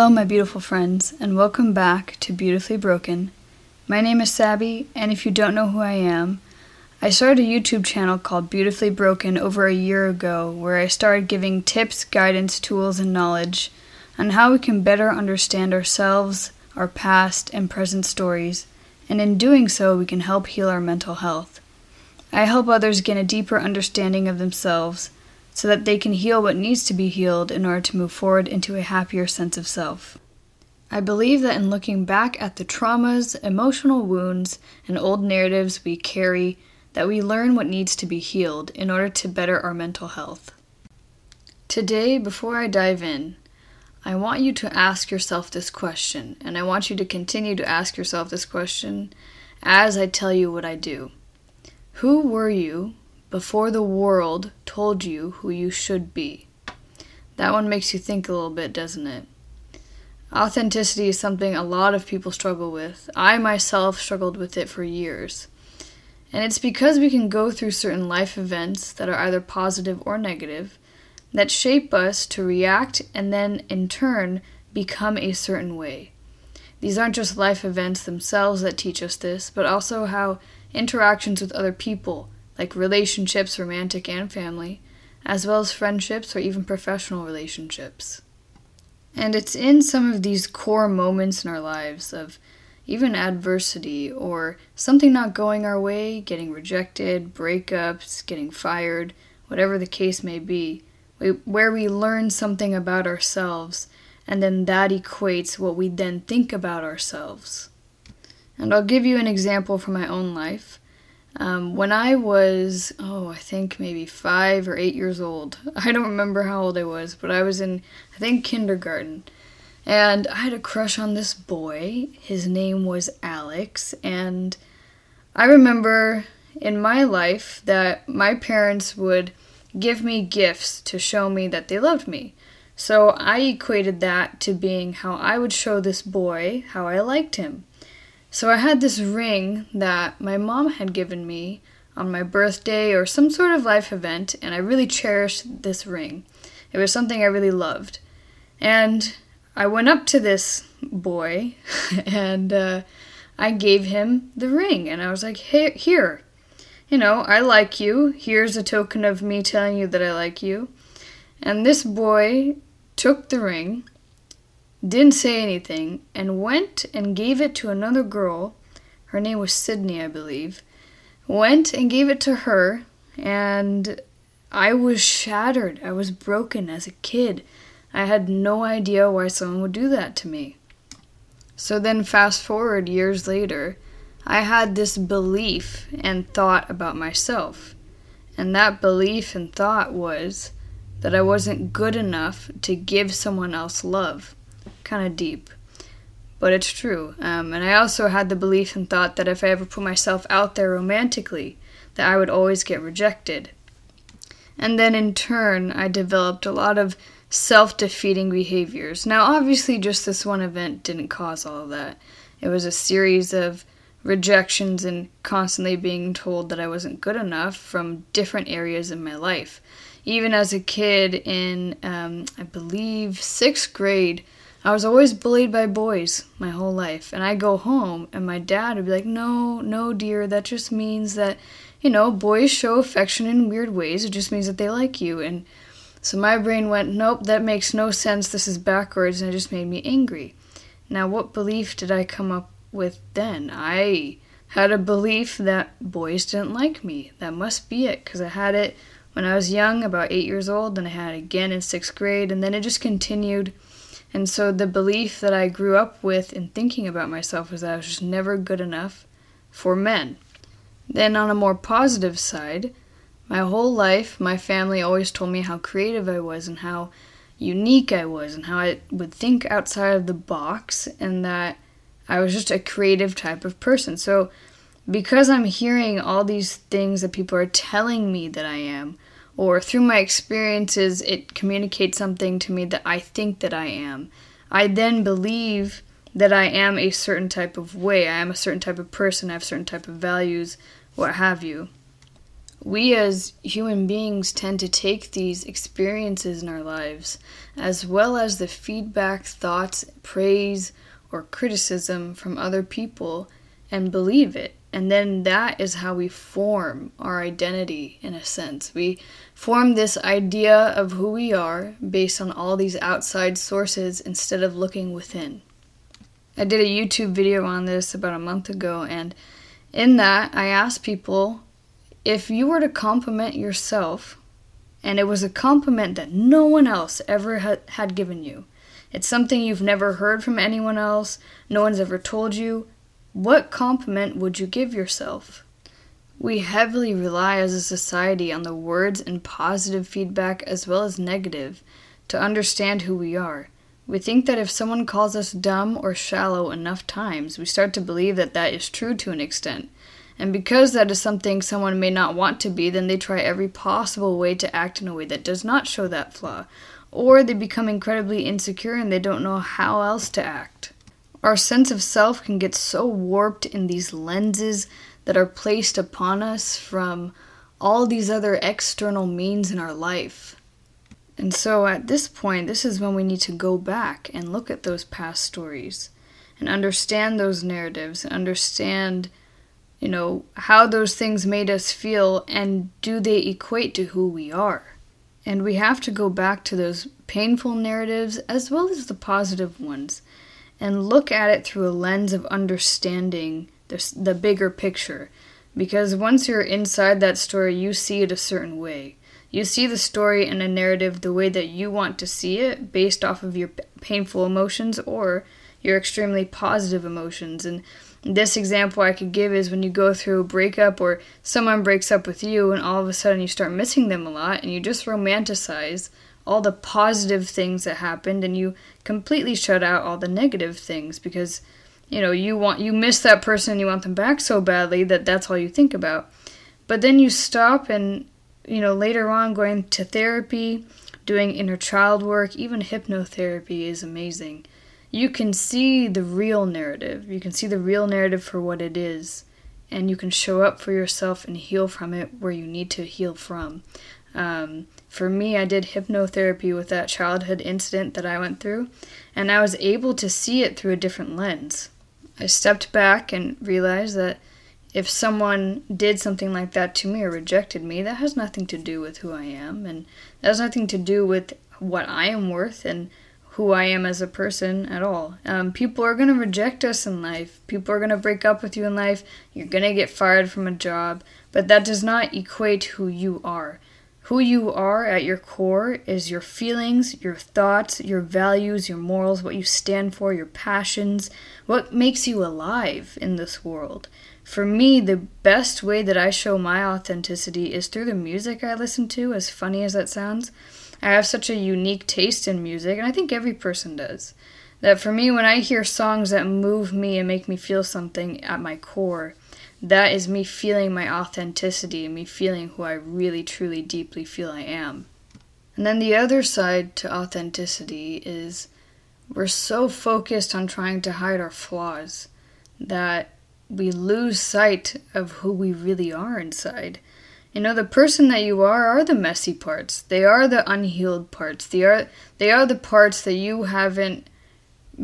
Hello, my beautiful friends, and welcome back to Beautifully Broken. My name is Sabby, and if you don't know who I am, I started a YouTube channel called Beautifully Broken over a year ago where I started giving tips, guidance, tools, and knowledge on how we can better understand ourselves, our past and present stories, and in doing so, we can help heal our mental health. I help others gain a deeper understanding of themselves so that they can heal what needs to be healed in order to move forward into a happier sense of self. I believe that in looking back at the traumas, emotional wounds, and old narratives we carry, that we learn what needs to be healed in order to better our mental health. Today, before I dive in, I want you to ask yourself this question, and I want you to continue to ask yourself this question as I tell you what I do. Who were you before the world told you who you should be. That one makes you think a little bit, doesn't it? Authenticity is something a lot of people struggle with. I myself struggled with it for years. And it's because we can go through certain life events that are either positive or negative that shape us to react and then, in turn, become a certain way. These aren't just life events themselves that teach us this, but also how interactions with other people like relationships, romantic and family, as well as friendships or even professional relationships. And it's in some of these core moments in our lives of even adversity or something not going our way, getting rejected, breakups, getting fired, whatever the case may be, where we learn something about ourselves and then that equates what we then think about ourselves. And I'll give you an example from my own life. Um, when I was, oh, I think maybe five or eight years old, I don't remember how old I was, but I was in, I think, kindergarten. And I had a crush on this boy. His name was Alex. And I remember in my life that my parents would give me gifts to show me that they loved me. So I equated that to being how I would show this boy how I liked him. So I had this ring that my mom had given me on my birthday or some sort of life event, and I really cherished this ring. It was something I really loved. And I went up to this boy and uh, I gave him the ring, and I was like, hey, here, you know, I like you. Here's a token of me telling you that I like you. And this boy took the ring didn't say anything, and went and gave it to another girl. Her name was Sydney, I believe. Went and gave it to her, and I was shattered. I was broken as a kid. I had no idea why someone would do that to me. So then, fast forward years later, I had this belief and thought about myself. And that belief and thought was that I wasn't good enough to give someone else love kind of deep. But it's true. Um, and I also had the belief and thought that if I ever put myself out there romantically, that I would always get rejected. And then in turn, I developed a lot of self defeating behaviors. Now, obviously, just this one event didn't cause all of that. It was a series of rejections and constantly being told that I wasn't good enough from different areas in my life. Even as a kid in, um, I believe, sixth grade, I was always bullied by boys my whole life. And I go home and my dad would be like, No, no, dear, that just means that, you know, boys show affection in weird ways. It just means that they like you. And so my brain went, Nope, that makes no sense. This is backwards. And it just made me angry. Now, what belief did I come up with then? I had a belief that boys didn't like me. That must be it, because I had it when I was young, about eight years old, and I had it again in sixth grade, and then it just continued and so the belief that I grew up with in thinking about myself was that I was just never good enough for men. Then, on a more positive side, my whole life, my family always told me how creative I was and how unique I was and how I would think outside of the box and that I was just a creative type of person. So, because I'm hearing all these things that people are telling me that I am, or through my experiences, it communicates something to me that I think that I am. I then believe that I am a certain type of way. I am a certain type of person. I have certain type of values, what have you. we as human beings tend to take these experiences in our lives, as well as the feedback, thoughts, praise, or criticism from other people, and believe it. And then that is how we form our identity in a sense. We form this idea of who we are based on all these outside sources instead of looking within. I did a YouTube video on this about a month ago, and in that, I asked people if you were to compliment yourself, and it was a compliment that no one else ever ha- had given you, it's something you've never heard from anyone else, no one's ever told you, what compliment would you give yourself? We heavily rely as a society on the words and positive feedback as well as negative to understand who we are. We think that if someone calls us dumb or shallow enough times, we start to believe that that is true to an extent. And because that is something someone may not want to be, then they try every possible way to act in a way that does not show that flaw. Or they become incredibly insecure and they don't know how else to act. Our sense of self can get so warped in these lenses that are placed upon us from all these other external means in our life. And so at this point, this is when we need to go back and look at those past stories and understand those narratives and understand, you know, how those things made us feel and do they equate to who we are. And we have to go back to those painful narratives as well as the positive ones and look at it through a lens of understanding the, the bigger picture. Because once you're inside that story, you see it a certain way. You see the story and a narrative the way that you want to see it based off of your painful emotions or your extremely positive emotions. And this example I could give is when you go through a breakup or someone breaks up with you and all of a sudden you start missing them a lot and you just romanticize all the positive things that happened and you completely shut out all the negative things because you know you want you miss that person and you want them back so badly that that's all you think about. But then you stop and you know later on going to therapy doing inner child work even hypnotherapy is amazing. You can see the real narrative. You can see the real narrative for what it is. And you can show up for yourself and heal from it where you need to heal from. Um, for me, I did hypnotherapy with that childhood incident that I went through, and I was able to see it through a different lens. I stepped back and realized that if someone did something like that to me or rejected me, that has nothing to do with who I am, and that has nothing to do with what I am worth and who I am as a person at all. Um, people are going to reject us in life. People are going to break up with you in life. You're going to get fired from a job, but that does not equate who you are. Who you are at your core is your feelings, your thoughts, your values, your morals, what you stand for, your passions, what makes you alive in this world. For me, the best way that I show my authenticity is through the music I listen to, as funny as that sounds. I have such a unique taste in music, and I think every person does. That for me, when I hear songs that move me and make me feel something at my core, that is me feeling my authenticity me feeling who I really, truly, deeply feel I am. And then the other side to authenticity is we're so focused on trying to hide our flaws that we lose sight of who we really are inside. You know, the person that you are are the messy parts. They are the unhealed parts. They are they are the parts that you haven't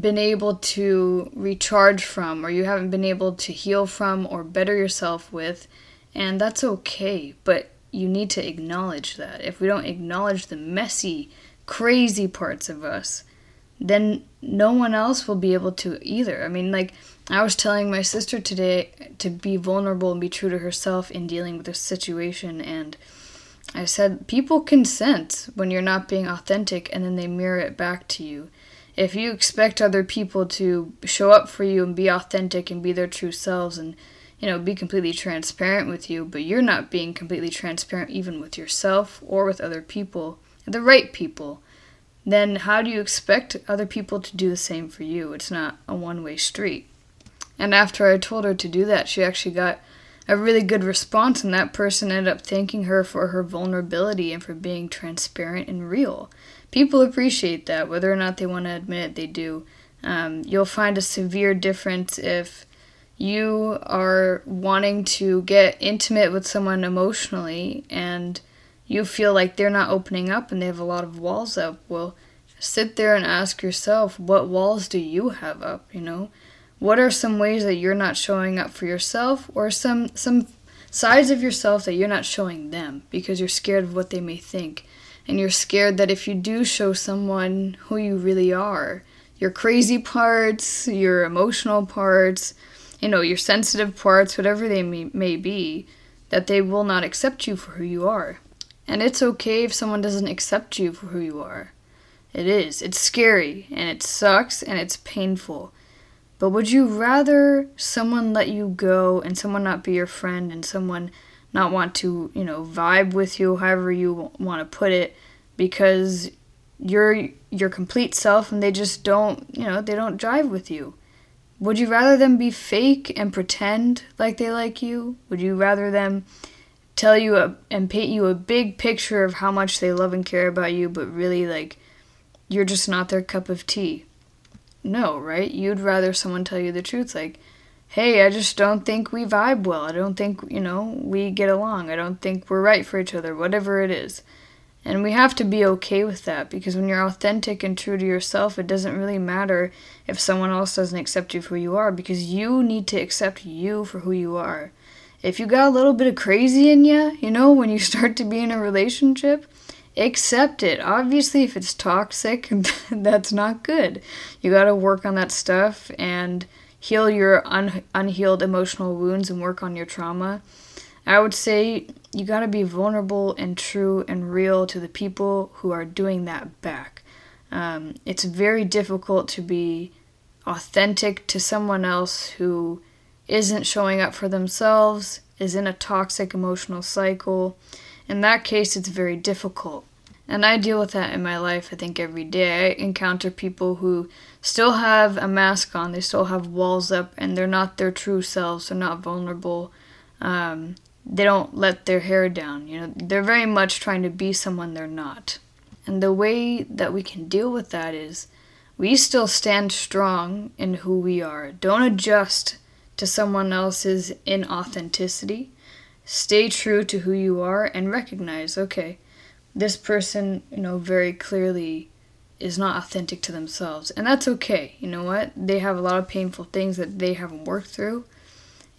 been able to recharge from, or you haven't been able to heal from, or better yourself with, and that's okay. But you need to acknowledge that. If we don't acknowledge the messy, crazy parts of us, then no one else will be able to either. I mean, like, I was telling my sister today to be vulnerable and be true to herself in dealing with this situation, and I said, people can sense when you're not being authentic and then they mirror it back to you if you expect other people to show up for you and be authentic and be their true selves and you know be completely transparent with you but you're not being completely transparent even with yourself or with other people the right people then how do you expect other people to do the same for you? It's not a one-way street. And after i told her to do that she actually got a really good response and that person ended up thanking her for her vulnerability and for being transparent and real people appreciate that, whether or not they want to admit it, they do. Um, you'll find a severe difference if you are wanting to get intimate with someone emotionally and you feel like they're not opening up and they have a lot of walls up, well, sit there and ask yourself, what walls do you have up, you know? What are some ways that you're not showing up for yourself or some some sides of yourself that you're not showing them because you're scared of what they may think and you're scared that if you do show someone who you really are, your crazy parts, your emotional parts, you know, your sensitive parts, whatever they may, may be, that they will not accept you for who you are. And it's okay if someone doesn't accept you for who you are. It is. It's scary and it sucks and it's painful. But would you rather someone let you go and someone not be your friend and someone not want to, you know, vibe with you, however you want to put it, because you're your complete self and they just don't, you know, they don't drive with you? Would you rather them be fake and pretend like they like you? Would you rather them tell you a, and paint you a big picture of how much they love and care about you, but really, like, you're just not their cup of tea? No, right? You'd rather someone tell you the truth, like, hey, I just don't think we vibe well. I don't think, you know, we get along. I don't think we're right for each other, whatever it is. And we have to be okay with that because when you're authentic and true to yourself, it doesn't really matter if someone else doesn't accept you for who you are because you need to accept you for who you are. If you got a little bit of crazy in you, you know, when you start to be in a relationship, accept it. Obviously, if it's toxic, that's not good. You got to work on that stuff and heal your un- unhealed emotional wounds and work on your trauma. I would say you got to be vulnerable and true and real to the people who are doing that back. Um, it's very difficult to be authentic to someone else who isn't showing up for themselves, is in a toxic emotional cycle. In that case, it's very difficult. And I deal with that in my life, I think, every day. I encounter people who still have a mask on, they still have walls up, and they're not their true selves, they're not vulnerable. Um, they don't let their hair down. You know, they're very much trying to be someone they're not. And the way that we can deal with that is we still stand strong in who we are. Don't adjust to someone else's inauthenticity. Stay true to who you are and recognize, okay, this person, you know, very clearly is not authentic to themselves. And that's okay. You know what? They have a lot of painful things that they haven't worked through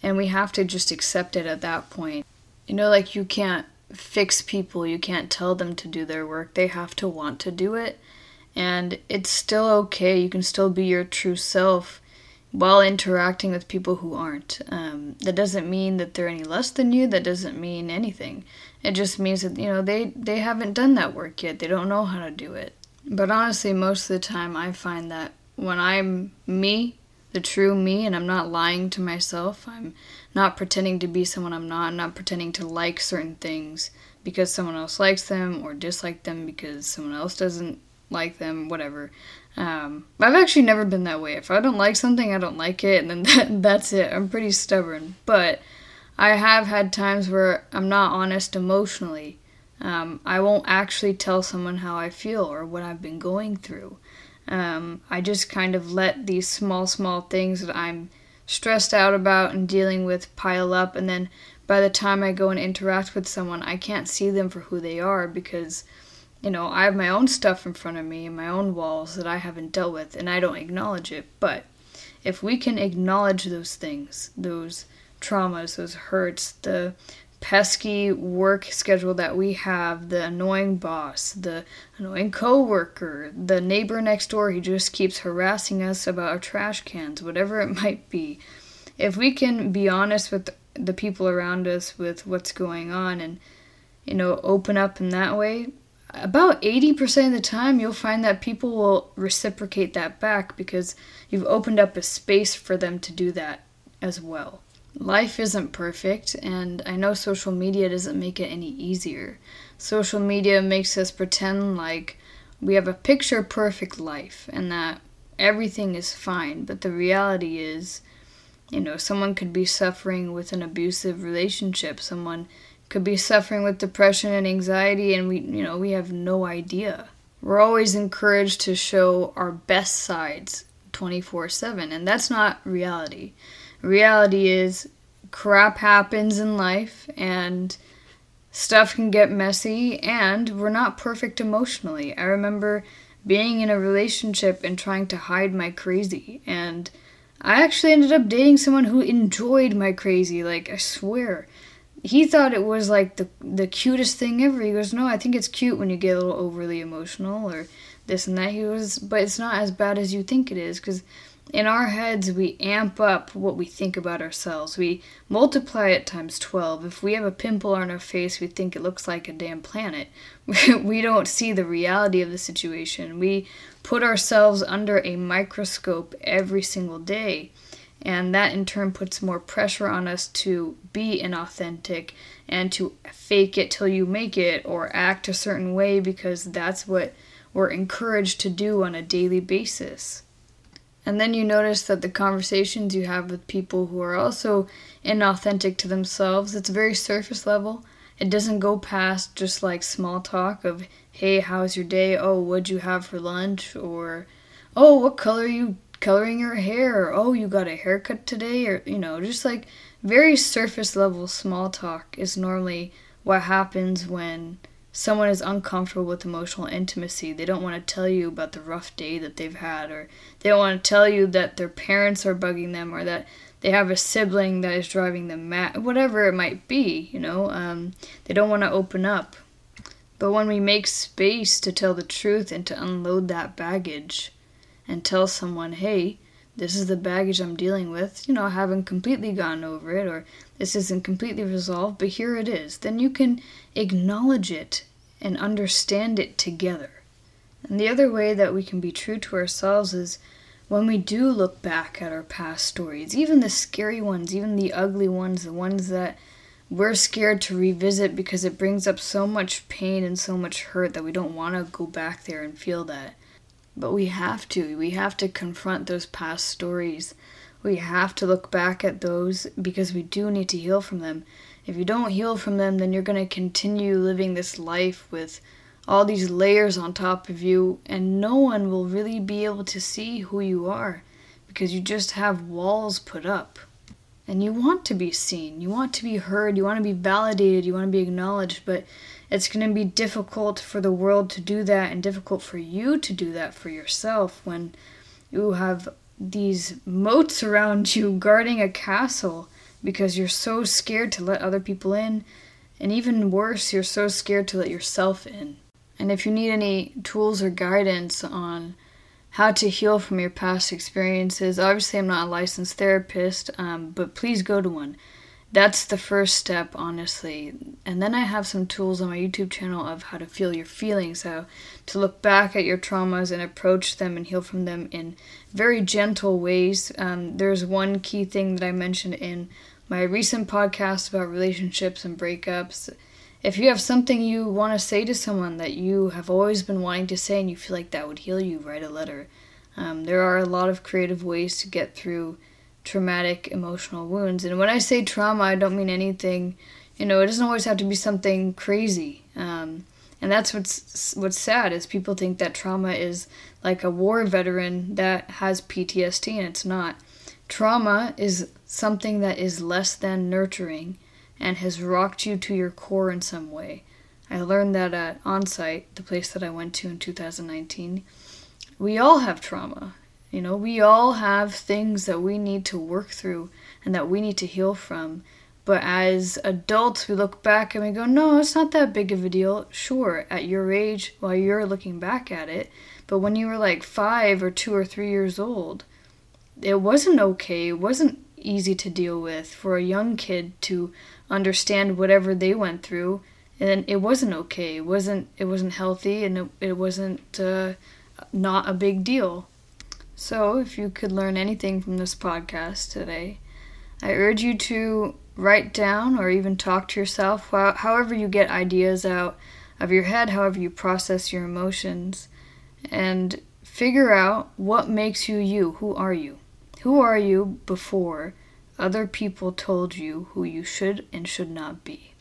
and we have to just accept it at that point. You know, like you can't fix people, you can't tell them to do their work, they have to want to do it. And it's still okay, you can still be your true self while interacting with people who aren't. Um, that doesn't mean that they're any less than you, that doesn't mean anything. It just means that, you know, they, they haven't done that work yet, they don't know how to do it. But honestly, most of the time, I find that when I'm me, the true me and I'm not lying to myself. I'm not pretending to be someone I'm not. I'm not pretending to like certain things because someone else likes them or dislike them because someone else doesn't like them, whatever. Um, I've actually never been that way. If I don't like something, I don't like it, and then that, that's it. I'm pretty stubborn. But I have had times where I'm not honest emotionally. Um, I won't actually tell someone how I feel or what I've been going through. Um, I just kind of let these small, small things that I'm stressed out about and dealing with pile up, and then by the time I go and interact with someone, I can't see them for who they are because, you know, I have my own stuff in front of me and my own walls that I haven't dealt with, and I don't acknowledge it. But if we can acknowledge those things, those traumas, those hurts, the pesky work schedule that we have, the annoying boss, the annoying coworker, the neighbor next door who just keeps harassing us about our trash cans, whatever it might be. If we can be honest with the people around us with what's going on and you know open up in that way, about 80% of the time you'll find that people will reciprocate that back because you've opened up a space for them to do that as well life isn't perfect, and I know social media doesn't make it any easier. Social media makes us pretend like we have a picture perfect life and that everything is fine, but the reality is, you know, someone could be suffering with an abusive relationship, someone could be suffering with depression and anxiety, and we, you know, we have no idea. We're always encouraged to show our best sides 24 7, and that's not reality reality is crap happens in life and stuff can get messy and we're not perfect emotionally. I remember being in a relationship and trying to hide my crazy and I actually ended up dating someone who enjoyed my crazy, like I swear. He thought it was like the the cutest thing ever. He goes, "No, I think it's cute when you get a little overly emotional or this and that." He goes, "But it's not as bad as you think it is cuz in our heads, we amp up what we think about ourselves. We multiply it times 12. If we have a pimple on our face, we think it looks like a damn planet. we don't see the reality of the situation. We put ourselves under a microscope every single day. And that in turn puts more pressure on us to be inauthentic and to fake it till you make it or act a certain way because that's what we're encouraged to do on a daily basis. And then you notice that the conversations you have with people who are also inauthentic to themselves, it's very surface level. It doesn't go past just like small talk of, hey, how's your day? Oh, what'd you have for lunch? Or, oh, what color you coloring your hair? Or, oh, you got a haircut today? Or, you know, just like very surface level small talk is normally what happens when someone is uncomfortable with emotional intimacy. They don't want to tell you about the rough day that they've had, or they don't want to tell you that their parents are bugging them, or that they have a sibling that is driving them mad, whatever it might be, you know. Um, they don't want to open up. But when we make space to tell the truth and to unload that baggage and tell someone, hey, this is the baggage I'm dealing with, you know, I haven't completely gotten over it, or this isn't completely resolved, but here it is, then you can acknowledge it and understand it together. And the other way that we can be true to ourselves is when we do look back at our past stories, even the scary ones, even the ugly ones, the ones that we're scared to revisit because it brings up so much pain and so much hurt that we don't want to go back there and feel that. But we have to. We have to confront those past stories. We have to look back at those because we do need to heal from them. If you don't heal from them, then you're going to continue living this life with all these layers on top of you, and no one will really be able to see who you are because you just have walls put up. And you want to be seen, you want to be heard, you want to be validated, you want to be acknowledged, but it's going to be difficult for the world to do that and difficult for you to do that for yourself when you have these moats around you guarding a castle because you're so scared to let other people in. And even worse, you're so scared to let yourself in. And if you need any tools or guidance on how to heal from your past experiences, obviously, I'm not a licensed therapist, um, but please go to one that's the first step, honestly. And then I have some tools on my YouTube channel of how to feel your feelings, how to look back at your traumas and approach them and heal from them in very gentle ways. Um, there's one key thing that I mentioned in my recent podcast about relationships and breakups. If you have something you want to say to someone that you have always been wanting to say and you feel like that would heal you, write a letter. Um, there are a lot of creative ways to get through traumatic emotional wounds. And when I say trauma, I don't mean anything, you know, it doesn't always have to be something crazy. Um, and that's what's what's sad is people think that trauma is like a war veteran that has PTSD and it's not. Trauma is something that is less than nurturing and has rocked you to your core in some way. I learned that at Onsite, the place that I went to in 2019. We all have trauma. You know, we all have things that we need to work through and that we need to heal from. But as adults, we look back and we go, no, it's not that big of a deal. Sure, at your age, while you're looking back at it, but when you were like five or two or three years old, it wasn't okay. It wasn't easy to deal with for a young kid to understand whatever they went through. And it wasn't okay. It wasn't. It wasn't healthy, and it, it wasn't uh, not a big deal. So, if you could learn anything from this podcast today, I urge you to write down or even talk to yourself, however, you get ideas out of your head, however, you process your emotions, and figure out what makes you you. Who are you? Who are you before other people told you who you should and should not be?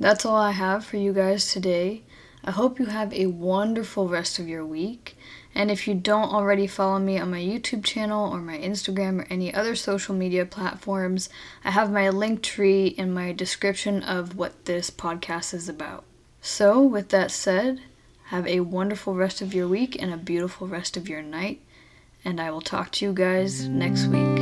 That's all I have for you guys today. I hope you have a wonderful rest of your week And if you don't already follow me on my YouTube channel or my Instagram or any other social media platforms, I have my link tree in my description of what this podcast is about. So, with that said, have a wonderful rest of your week and a beautiful rest of your night. And I will talk to you guys next week.